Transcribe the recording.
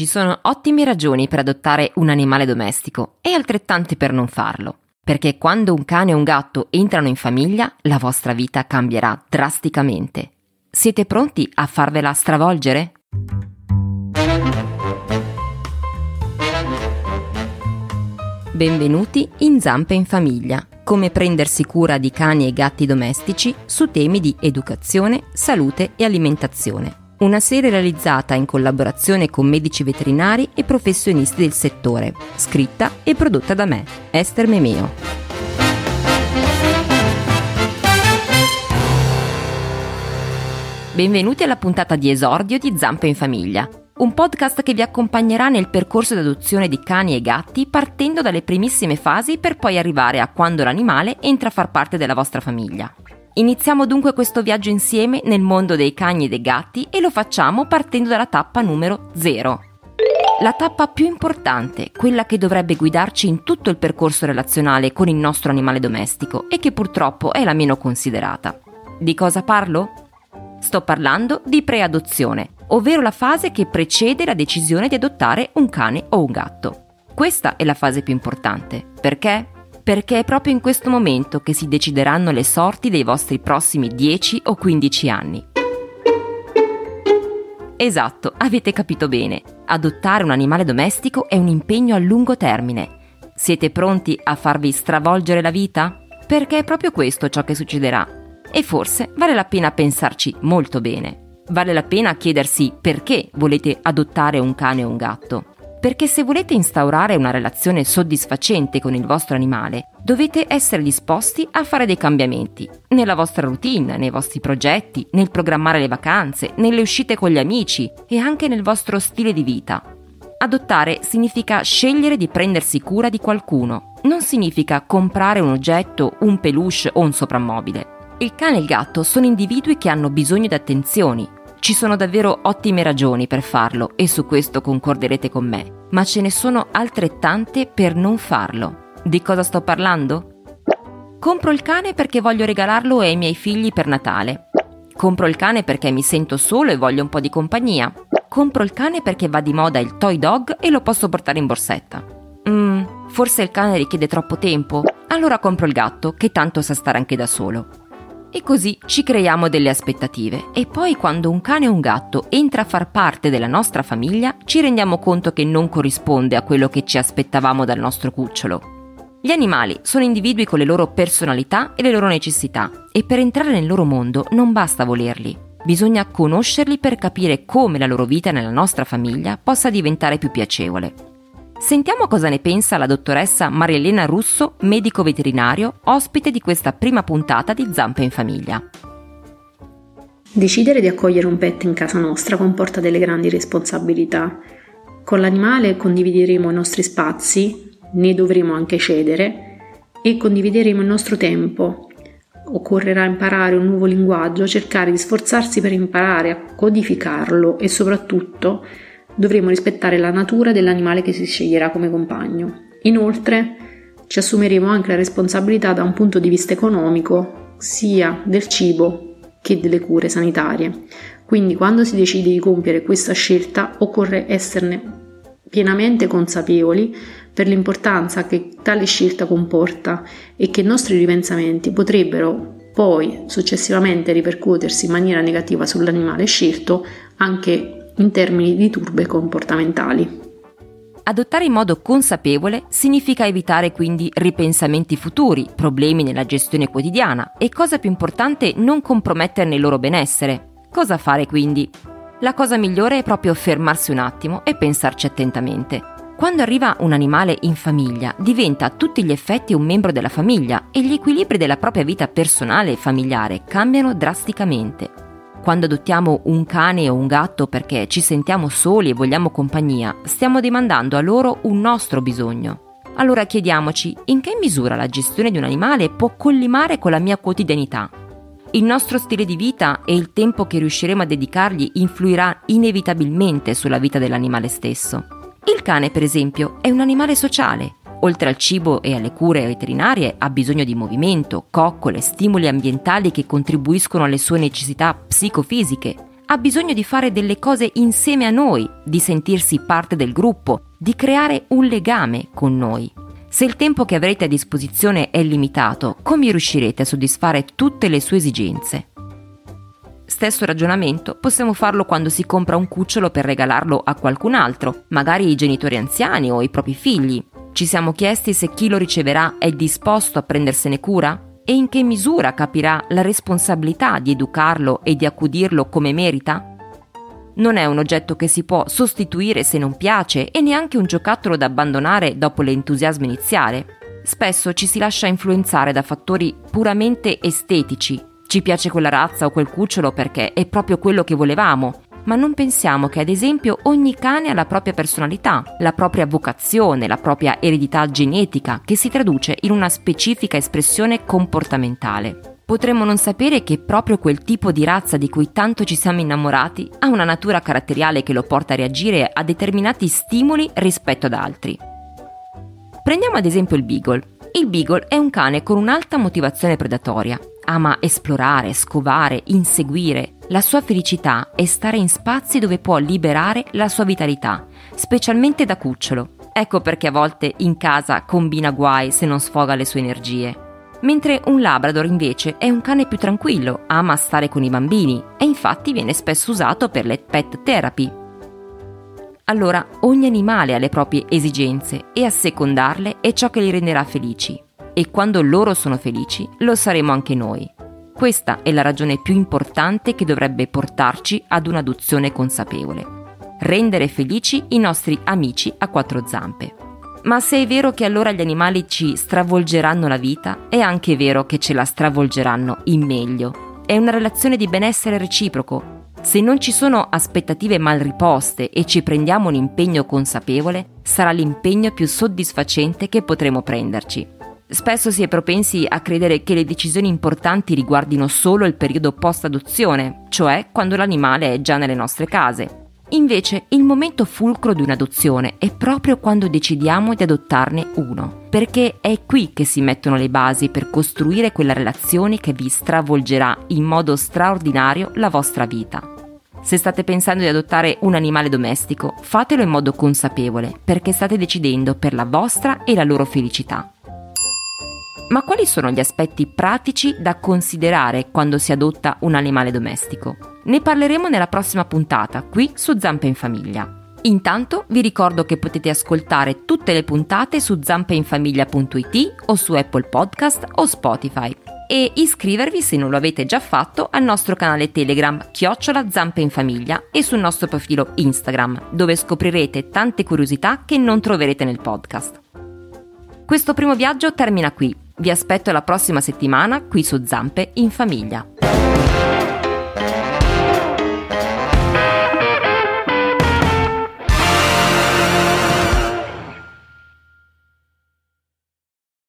Ci sono ottime ragioni per adottare un animale domestico e altrettante per non farlo. Perché quando un cane e un gatto entrano in famiglia, la vostra vita cambierà drasticamente. Siete pronti a farvela stravolgere? Benvenuti in Zampe in Famiglia, come prendersi cura di cani e gatti domestici su temi di educazione, salute e alimentazione una serie realizzata in collaborazione con medici veterinari e professionisti del settore, scritta e prodotta da me, Esther Memeo. Benvenuti alla puntata di esordio di Zampe in Famiglia, un podcast che vi accompagnerà nel percorso di adozione di cani e gatti partendo dalle primissime fasi per poi arrivare a quando l'animale entra a far parte della vostra famiglia. Iniziamo dunque questo viaggio insieme nel mondo dei cani e dei gatti e lo facciamo partendo dalla tappa numero 0. La tappa più importante, quella che dovrebbe guidarci in tutto il percorso relazionale con il nostro animale domestico e che purtroppo è la meno considerata. Di cosa parlo? Sto parlando di preadozione, ovvero la fase che precede la decisione di adottare un cane o un gatto. Questa è la fase più importante. Perché? Perché è proprio in questo momento che si decideranno le sorti dei vostri prossimi 10 o 15 anni. Esatto, avete capito bene. Adottare un animale domestico è un impegno a lungo termine. Siete pronti a farvi stravolgere la vita? Perché è proprio questo ciò che succederà. E forse vale la pena pensarci molto bene. Vale la pena chiedersi perché volete adottare un cane o un gatto. Perché se volete instaurare una relazione soddisfacente con il vostro animale, dovete essere disposti a fare dei cambiamenti nella vostra routine, nei vostri progetti, nel programmare le vacanze, nelle uscite con gli amici e anche nel vostro stile di vita. Adottare significa scegliere di prendersi cura di qualcuno, non significa comprare un oggetto, un peluche o un soprammobile. Il cane e il gatto sono individui che hanno bisogno di attenzioni, ci sono davvero ottime ragioni per farlo e su questo concorderete con me, ma ce ne sono altrettante per non farlo. Di cosa sto parlando? Compro il cane perché voglio regalarlo ai miei figli per Natale. Compro il cane perché mi sento solo e voglio un po' di compagnia. Compro il cane perché va di moda il toy dog e lo posso portare in borsetta. Mmm, forse il cane richiede troppo tempo? Allora compro il gatto, che tanto sa stare anche da solo. E così ci creiamo delle aspettative e poi quando un cane o un gatto entra a far parte della nostra famiglia ci rendiamo conto che non corrisponde a quello che ci aspettavamo dal nostro cucciolo. Gli animali sono individui con le loro personalità e le loro necessità e per entrare nel loro mondo non basta volerli, bisogna conoscerli per capire come la loro vita nella nostra famiglia possa diventare più piacevole. Sentiamo cosa ne pensa la dottoressa Maria Elena Russo, medico veterinario, ospite di questa prima puntata di Zampe in Famiglia. Decidere di accogliere un pet in casa nostra comporta delle grandi responsabilità. Con l'animale condivideremo i nostri spazi, ne dovremo anche cedere e condivideremo il nostro tempo. Occorrerà imparare un nuovo linguaggio, cercare di sforzarsi per imparare a codificarlo e soprattutto dovremo rispettare la natura dell'animale che si sceglierà come compagno. Inoltre, ci assumeremo anche la responsabilità da un punto di vista economico sia del cibo che delle cure sanitarie. Quindi quando si decide di compiere questa scelta occorre esserne pienamente consapevoli per l'importanza che tale scelta comporta e che i nostri ripensamenti potrebbero poi successivamente ripercuotersi in maniera negativa sull'animale scelto anche in termini di turbe comportamentali. Adottare in modo consapevole significa evitare quindi ripensamenti futuri, problemi nella gestione quotidiana e, cosa più importante, non comprometterne il loro benessere. Cosa fare quindi? La cosa migliore è proprio fermarsi un attimo e pensarci attentamente. Quando arriva un animale in famiglia, diventa a tutti gli effetti un membro della famiglia e gli equilibri della propria vita personale e familiare cambiano drasticamente. Quando adottiamo un cane o un gatto perché ci sentiamo soli e vogliamo compagnia, stiamo demandando a loro un nostro bisogno. Allora chiediamoci in che misura la gestione di un animale può collimare con la mia quotidianità. Il nostro stile di vita e il tempo che riusciremo a dedicargli influirà inevitabilmente sulla vita dell'animale stesso. Il cane, per esempio, è un animale sociale Oltre al cibo e alle cure veterinarie ha bisogno di movimento, coccole, stimoli ambientali che contribuiscono alle sue necessità psicofisiche. ha bisogno di fare delle cose insieme a noi, di sentirsi parte del gruppo, di creare un legame con noi. Se il tempo che avrete a disposizione è limitato, come riuscirete a soddisfare tutte le sue esigenze? Stesso ragionamento possiamo farlo quando si compra un cucciolo per regalarlo a qualcun altro, magari i genitori anziani o i propri figli. Ci siamo chiesti se chi lo riceverà è disposto a prendersene cura? E in che misura capirà la responsabilità di educarlo e di accudirlo come merita? Non è un oggetto che si può sostituire se non piace e neanche un giocattolo da abbandonare dopo l'entusiasmo iniziale. Spesso ci si lascia influenzare da fattori puramente estetici. Ci piace quella razza o quel cucciolo perché è proprio quello che volevamo, ma non pensiamo che ad esempio ogni cane ha la propria personalità, la propria vocazione, la propria eredità genetica che si traduce in una specifica espressione comportamentale potremmo non sapere che proprio quel tipo di razza di cui tanto ci siamo innamorati ha una natura caratteriale che lo porta a reagire a determinati stimoli rispetto ad altri. Prendiamo ad esempio il Beagle. Il Beagle è un cane con un'alta motivazione predatoria. Ama esplorare, scovare, inseguire. La sua felicità è stare in spazi dove può liberare la sua vitalità, specialmente da cucciolo. Ecco perché a volte in casa combina guai se non sfoga le sue energie mentre un Labrador invece è un cane più tranquillo, ama stare con i bambini e infatti viene spesso usato per le pet therapy. Allora, ogni animale ha le proprie esigenze e assecondarle è ciò che li renderà felici. E quando loro sono felici, lo saremo anche noi. Questa è la ragione più importante che dovrebbe portarci ad un'adozione consapevole. Rendere felici i nostri amici a quattro zampe. Ma se è vero che allora gli animali ci stravolgeranno la vita, è anche vero che ce la stravolgeranno in meglio. È una relazione di benessere reciproco. Se non ci sono aspettative mal riposte e ci prendiamo un impegno consapevole, sarà l'impegno più soddisfacente che potremo prenderci. Spesso si è propensi a credere che le decisioni importanti riguardino solo il periodo post-adozione, cioè quando l'animale è già nelle nostre case. Invece il momento fulcro di un'adozione è proprio quando decidiamo di adottarne uno, perché è qui che si mettono le basi per costruire quella relazione che vi stravolgerà in modo straordinario la vostra vita. Se state pensando di adottare un animale domestico, fatelo in modo consapevole, perché state decidendo per la vostra e la loro felicità. Ma quali sono gli aspetti pratici da considerare quando si adotta un animale domestico? Ne parleremo nella prossima puntata, qui su Zampe in Famiglia. Intanto vi ricordo che potete ascoltare tutte le puntate su zampeinfamiglia.it o su Apple Podcast o Spotify e iscrivervi se non lo avete già fatto al nostro canale Telegram Chiocciola Zampe in Famiglia e sul nostro profilo Instagram, dove scoprirete tante curiosità che non troverete nel podcast. Questo primo viaggio termina qui. Vi aspetto la prossima settimana qui su Zampe in Famiglia.